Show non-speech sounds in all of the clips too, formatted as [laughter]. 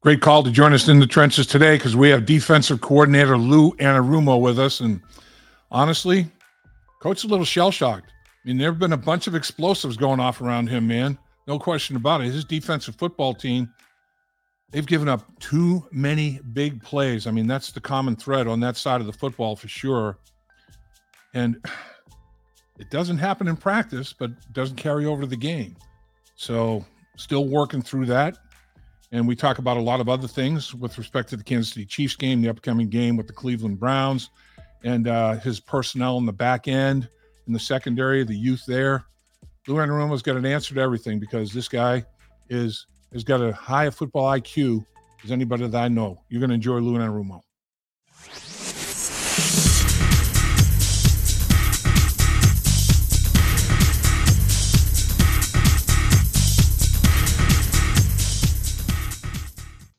Great call to join us in the trenches today because we have defensive coordinator Lou Anarumo with us. And honestly, coach a little shell shocked. I mean, there have been a bunch of explosives going off around him, man. No question about it. His defensive football team, they've given up too many big plays. I mean, that's the common thread on that side of the football for sure. And [sighs] it doesn't happen in practice, but doesn't carry over to the game. So, still working through that. And we talk about a lot of other things with respect to the Kansas City Chiefs game, the upcoming game with the Cleveland Browns, and uh, his personnel in the back end, in the secondary, the youth there. Lou Anarumo's got an answer to everything because this guy is has got a high football IQ as anybody that I know. You're going to enjoy Lou Anarumo.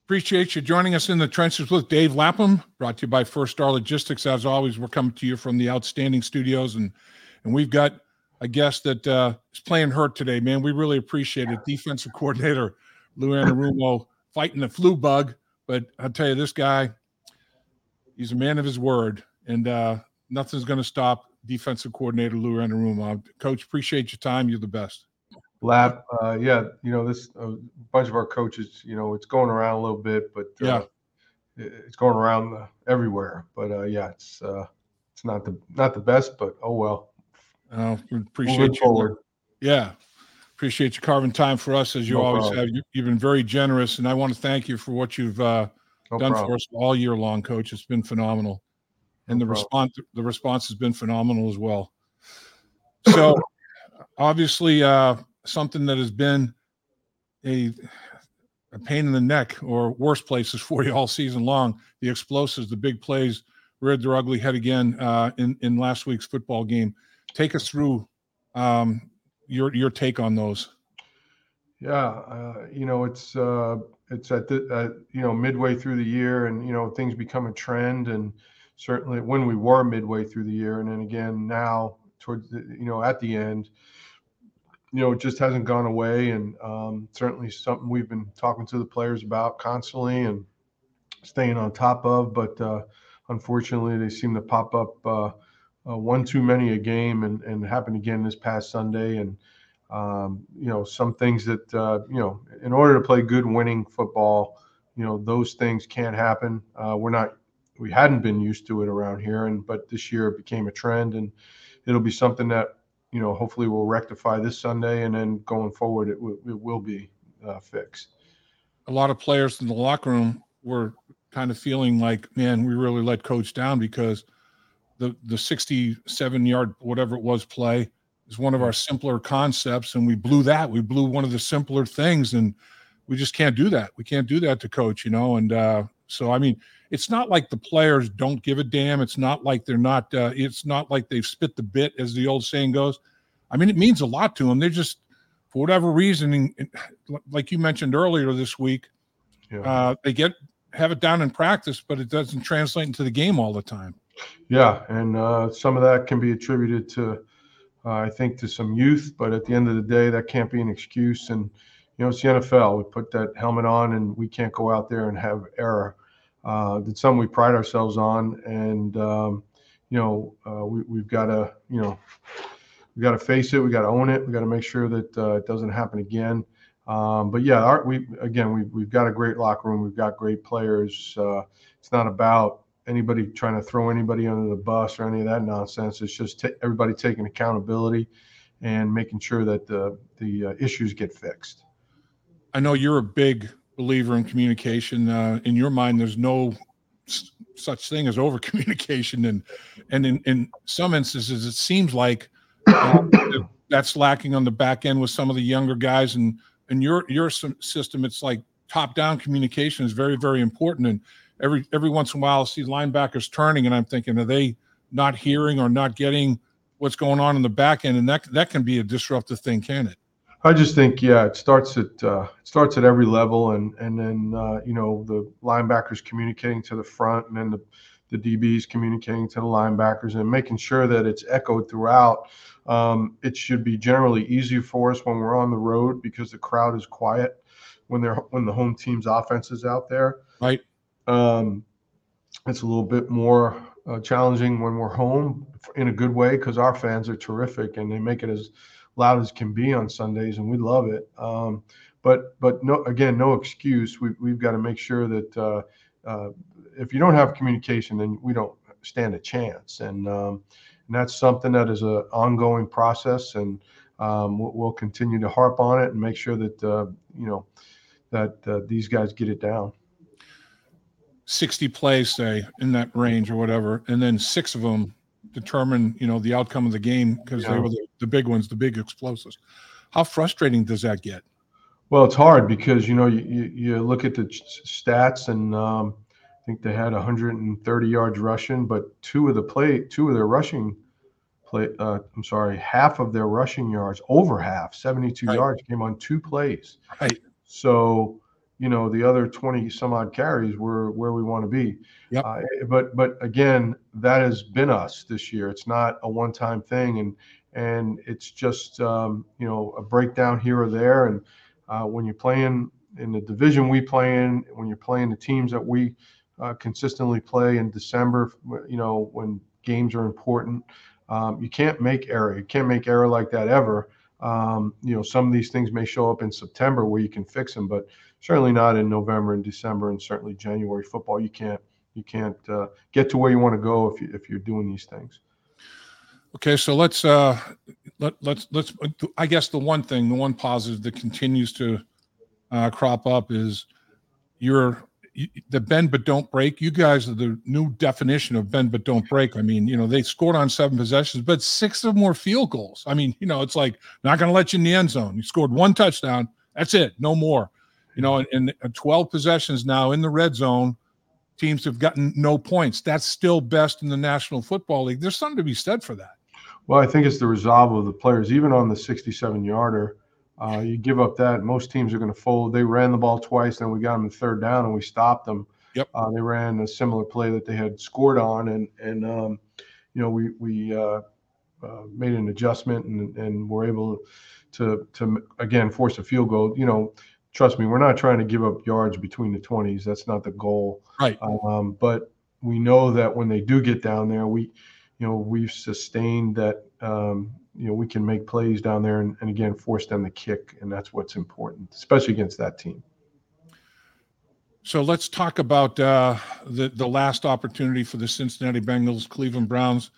Appreciate you joining us in the trenches with Dave Lapham, brought to you by First Star Logistics. As always, we're coming to you from the outstanding studios, and and we've got a guest that uh, is playing hurt today, man. We really appreciate it. Defensive coordinator Lou Anarumo fighting the flu bug, but I'll tell you, this guy, he's a man of his word, and uh, nothing's going to stop defensive coordinator Lou Anarumo. Coach, appreciate your time. You're the best. Lap, uh, yeah, you know, this a bunch of our coaches, you know, it's going around a little bit, but uh, Yeah. it's going around uh, everywhere. But uh, yeah, it's uh, it's not the not the best, but oh well. Uh, we Moving appreciate you. forward. Yeah. Appreciate you carving time for us as you No always problem. have. You, you've been very generous, and I want to thank you for what you've uh, No done problem. for us all year long, Coach. It's been phenomenal, and No the problem. response the response has been phenomenal as well. So, obviously, uh, something that has been a a pain in the neck or worse places [laughs] for you all season long. The explosives, the big plays, reared their ugly head again uh, in in last week's football game. Take us through um, your your take on those. Yeah, uh, you know, it's uh, it's at the at, you know midway through the year, and you know things become a trend, and certainly when we were midway through the year, and then again now towards the you know at the end, you know, it just hasn't gone away, and um, certainly something we've been talking to the players about constantly and staying on top of, but uh, unfortunately they seem to pop up uh, uh, one too many a game, and and happened again this past Sunday, and um, you know, some things that, uh, you know, in order to play good winning football, you know, those things can't happen. Uh, we're not, we hadn't been used to it around here. And, but this year it became a trend and it'll be something that, you know, hopefully we'll rectify this Sunday and then going forward, it, w- it will be uh, fixed. a lot of players in the locker room were kind of feeling like, man, we really let coach down because the the 67 yard whatever it was play is one of our simpler concepts and we blew that. We blew one of the simpler things and we just can't do that. We can't do that to coach, you know. And uh so I mean, it's not like the players don't give a damn. It's not like they're not uh it's not like they've spit the bit as the old saying goes. I mean, it means a lot to them. They're just for whatever reason, like you mentioned earlier this week, Yeah. uh, they get have it down in practice, but it doesn't translate into the game all the time. Yeah, and uh, some of that can be attributed to, uh, I think, to some youth. But at the end of the day, that can't be an excuse. And you know, it's the NFL. We put that helmet on, and we can't go out there and have error. Uh, that's something we pride ourselves on, and um, you know, uh, we, we've got to, you know, we got to face it. We got to own it. We got to make sure that uh, it doesn't happen again. Um, but yeah, our, we again, we, we've got a great locker room. We've got great players. Uh, it's not about anybody trying to throw anybody under the bus or any of that nonsense. It's just ta everybody taking accountability and making sure that the the uh, issues get fixed. I know you're a big believer in communication. Uh, in your mind, there's no s- such thing as over communication, and and in, in some instances, it seems like uh, that's lacking on the back end with some of the younger guys. And in your your system, it's like top down communication is very very important. And every every once in a while, I see linebackers turning, and I'm thinking, are they not hearing or not getting what's going on in the back end? And that that can be a disruptive thing, can it? I just think, yeah, it starts at uh, it starts at every level, and and then uh, you know the linebackers communicating to the front, and then the the DBs communicating to the linebackers, and making sure that it's echoed throughout. Um, it should be generally easier for us when we're on the road because the crowd is quiet. when they're when the home team's offense is out there. Right. Um, it's a little bit more uh, challenging when we're home in a good way because our fans are terrific and they make it as loud as can be on Sundays, and we love it. Um, but but no, again, no excuse. We, we've got to make sure that uh, uh, if you don't have communication, then we don't stand a chance. And um, and that's something that is an ongoing process, and um, we'll, continue to harp on it and make sure that uh, you know that uh, these guys get it down. 60 plays, say, in that range or whatever, and then six of them determine, you know, the outcome of the game because yeah. they were the, the, big ones, the big explosives. How frustrating does that get? Well, it's hard because you know you, you look at the stats and um, I think they had 130 yards rushing, but two of the play, two of their rushing play, uh, I'm sorry, half of their rushing yards, over half, 72 right. yards, came on two plays. Right. So you know the other 20 some odd carries were where we want to be. Yep. Uh, but but again, that has been us this year. It's not a one-time thing, and and it's just um, you know a breakdown here or there, and uh, when you're playing in the division we play in, when you're playing the teams that we uh, consistently play in December, you know, when games are important, um, you can't make error. You can't make error like that ever. Um, you know, some of these things may show up in September where you can fix them, but certainly not in November and December, and certainly January football. You can't you can't uh, get to where you want to go if you if you're doing these things. Okay, so let's uh, let let's let's. I guess the one thing, the one positive that continues to uh, crop up is you're the bend but don't break. You guys are the new definition of bend but don't break. I mean, you know, they scored on seven possessions, but six of them were field goals. I mean, you know, it's like not going to let you in the end zone. You scored one touchdown. That's it. No more. You know, in, in 12 possessions now in the red zone, teams have gotten no points. That's still best in the National Football League. There's something to be said for that. Well, I think it's the resolve of the players, even on the 67 yarder. Uh, you give up that, most teams are going to fold. They ran the ball twice, then we got them in third down and we stopped them. Yep. Uh, they ran a similar play that they had scored on, and and um, you know we we uh, uh made an adjustment and and were able to to again force a field goal. You know, trust me, we're not trying to give up yards between the 20s. That's not the goal. Right. Um, but we know that when they do get down there, we you know we've sustained that um, you know we can make plays down there and, and again force them to kick and that's what's important especially against that team so let's talk about uh, the the last opportunity for the Cincinnati Bengals, Cleveland Browns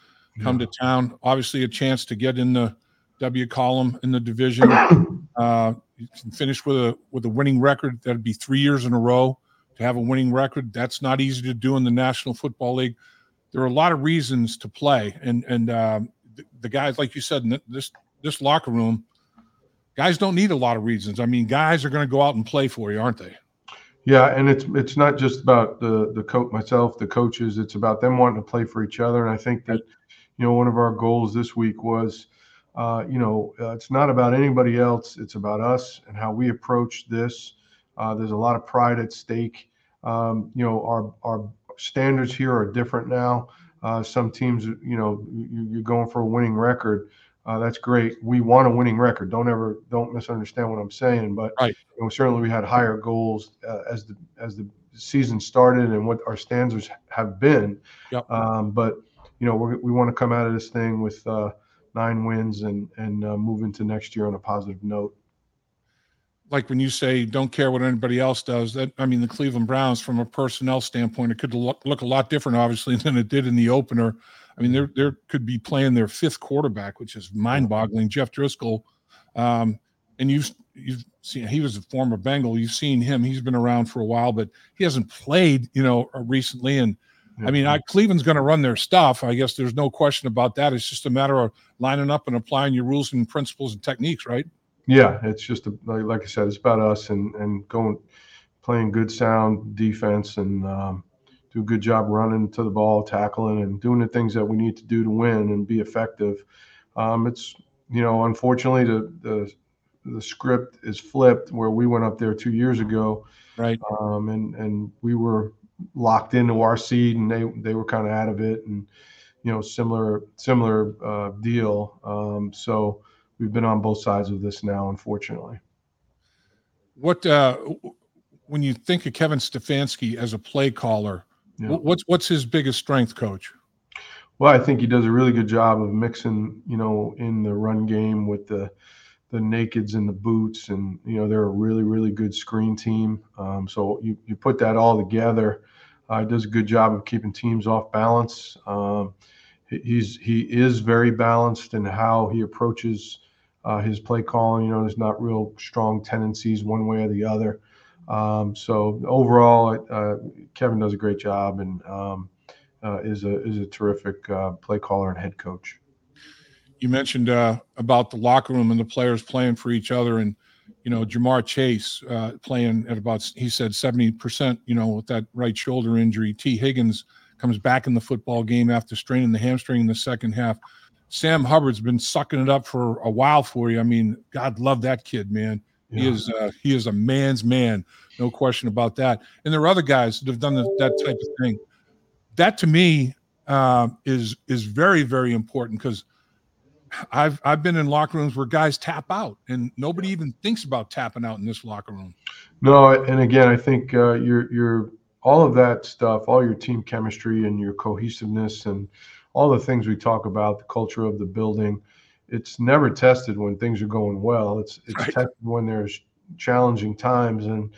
come yeah. to town. Obviously, a chance to get in the W column in the division. [coughs] Uh, you can finish with a with a winning record. That'd be three years in a row to have a winning record. That's not easy to do in the National Football League there are a lot of reasons to play, and and um, the, the, guys, like you said, in this this locker room, guys don't need a lot of reasons. I mean, guys are going to go out and play for you, aren't they? Yeah, and it's it's not just about the the coach myself, the coaches. It's about them wanting to play for each other. And I think that you know one of our goals this week was, uh, you know, uh, it's not about anybody else. It's about us and how we approach this. Uh, there's a lot of pride at stake. Um, you know, our our standards here are different now. Uh, some teams, you know, you, are going for a winning record. Uh, that's great. We want a winning record. Don't ever don't misunderstand what I'm saying. But right. you know, certainly we had higher goals uh, as the as the season started and what our standards have been. Yep. Um, but you know we we want to come out of this thing with uh, nine wins and and uh, move into next year on a positive note. Like when you say don't care what anybody else does that i mean the cleveland browns from a personnel standpoint it could look, look a lot different obviously [laughs] than it did in the opener. I mean there there could be playing their fifth quarterback which is mind-boggling. Jeff driskel um, and you've you've seen he was a former bengal. You've seen him. He's been around for a while but he hasn't played you know recently. And I mean, I, Cleveland's going to run their stuff. I guess there's no question about that. It's just a matter of lining up and applying your rules and principles and techniques, right? Yeah, it's just a, like, like I said, it's about us and and going playing good sound defense and um, do a good job running to the ball, tackling, and doing the things that we need to do to win and be effective. Um, it's you know, unfortunately, the the the script is flipped where we went up there two years ago, right? Um, and and we were locked into our seed, and they they were kind of out of it, and you know, similar similar uh, deal. Um, so we've been on both sides of this now, unfortunately. What uh, when you think of Kevin Stefanski as a play caller, yeah. what's what's his biggest strength, Coach? Well, I think he does a really good job of mixing, you know, in the run game with the the nakeds and the boots, and you know they're a really really good screen team. Um, so you you put that all together, uh, does a good job of keeping teams off balance. Um, he's he is very balanced in how he approaches uh, his play calling. You know, there's not real strong tendencies one way or the other. Um, so overall, uh, Kevin does a great job and um, uh, is a is a terrific uh, play caller and head coach you mentioned uh, about the locker room and the players playing for each other, and you know Ja'Marr Chase uh, playing at about he said seventy percent. You know with that right shoulder injury. Tee Higgins comes back in the football game after straining the hamstring in the second half. Sam Hubbard's been sucking it up for a while for you. I mean, God love that kid, man. Yeah. He is uh, he is a man's man, no question about that. And there are other guys that have done the, that type of thing. That to me uh, is is very very important because I've I've been in locker rooms where guys tap out, and nobody even thinks about tapping out in this locker room. No, and again, I think uh, you're you're all of that stuff, all your team chemistry and your cohesiveness, and all the things we talk about, the culture of the building. It's never tested when things are going well. It's it's right. tested when there's challenging times, and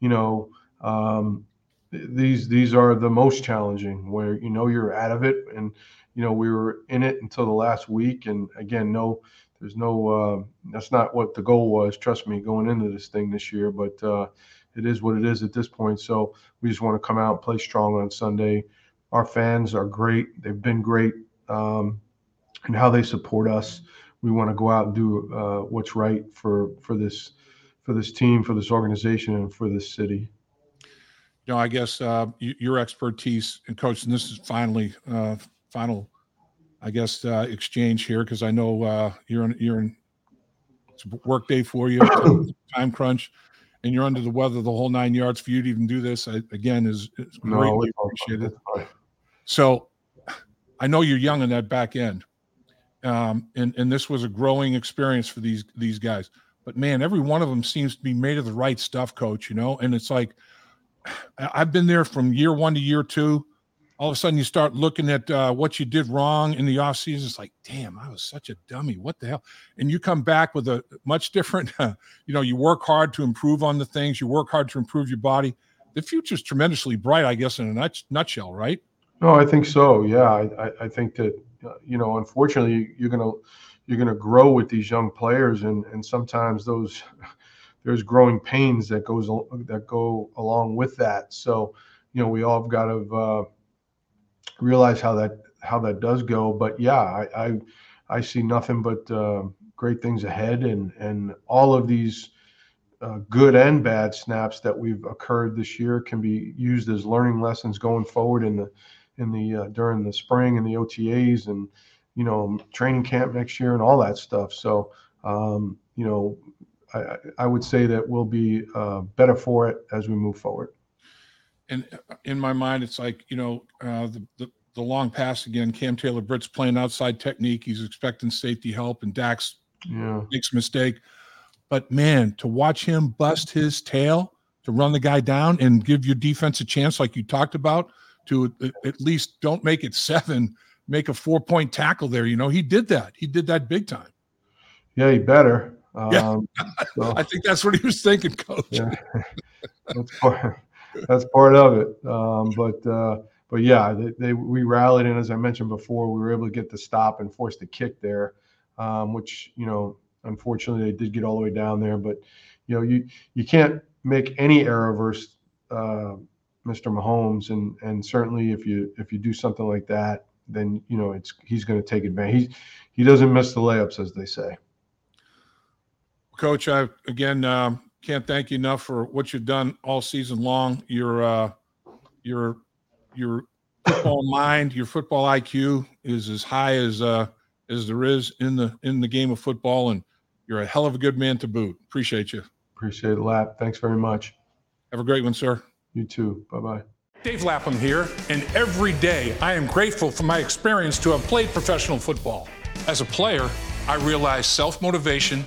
you know um, these these are the most challenging where you know you're out of it and you know, we were in it until the last week. And again, no, there's no, uh, that's not what the goal was. Trust me, going into this thing this year, but uh, it is what it is at this point. So we just want to come out and play strong on Sunday. Our fans are great. They've been great um, and how they support us. We want to go out and do uh, what's right for for this for this team, for this organization, and for this city. You know, I guess uh, your expertise and coach, and this is finally uh, final, I guess, uh, exchange here because I know uh, you're in you're in it's a work day for you, [coughs] time crunch, and you're under the weather the whole nine yards. For you to even do this, I, again, is, is greatly no, appreciated. So, I know you're young in that back end, um, and and this was a growing experience for these these guys. But man, every one of them seems to be made of the right stuff, coach. You know, and it's like I've been there from year one to year two all of a sudden you start looking at uh, what you did wrong in the off season. It's like, damn, I was such a dummy. What the hell? And you come back with a much different, uh, [laughs] you know, you work hard to improve on the things, you work hard to improve your body. The future's tremendously bright, I guess, in a nut- nutshell, right? No, I think so. Yeah, I, I think that, uh, you know, unfortunately, you're gonna you're gonna grow with these young players, and and sometimes those there's growing pains that goes that go along with that. So, you know, we all have got to uh, realize how that how that does go. But yeah, I I, I see nothing but uh, great things ahead, and and all of these uh, good and bad snaps that we've occurred this year can be used as learning lessons going forward in the in the uh, during the spring and the OTAs and you know training camp next year and all that stuff. So um, you know. I, I would say that we'll be uh, better for it as we move forward and in my mind, it's like you know uh, the, the, the long pass again. Cam Taylor Britt's playing outside technique. He's expecting safety help, and Dax yeah. makes a mistake. But man, to watch him bust his tail to run the guy down and give your defense a chance, like you talked about, to at least don't make it seven, make a four point tackle there. You know, he did that. He did that big time. Yeah, he better. Yeah. Um, so. [laughs] I think that's what he was thinking, coach. Yeah. [laughs] that's part of it. Um, but uh, but yeah, they, they, we rallied, and as I mentioned before, we were able to get the stop and force the kick there, um, which you know unfortunately they did get all the way down there. But you know you you can't make any error versus uh, Mr. Mahomes, and and certainly if you if you do something like that, then you know it's he's going to take advantage. He he doesn't miss the layups, as they say. Coach, I again um, can't thank you enough for what you've done all season long. Your uh, your your football mind, your football IQ is as high as uh, as there is in the in the game of football, and you're a hell of a good man to boot. Appreciate you. Appreciate it, Lap. Thanks very much. Have a great one, sir. You too. Bye bye. Dave Lapham here, and every day I am grateful for my experience to have played professional football. As a player, I realized self motivation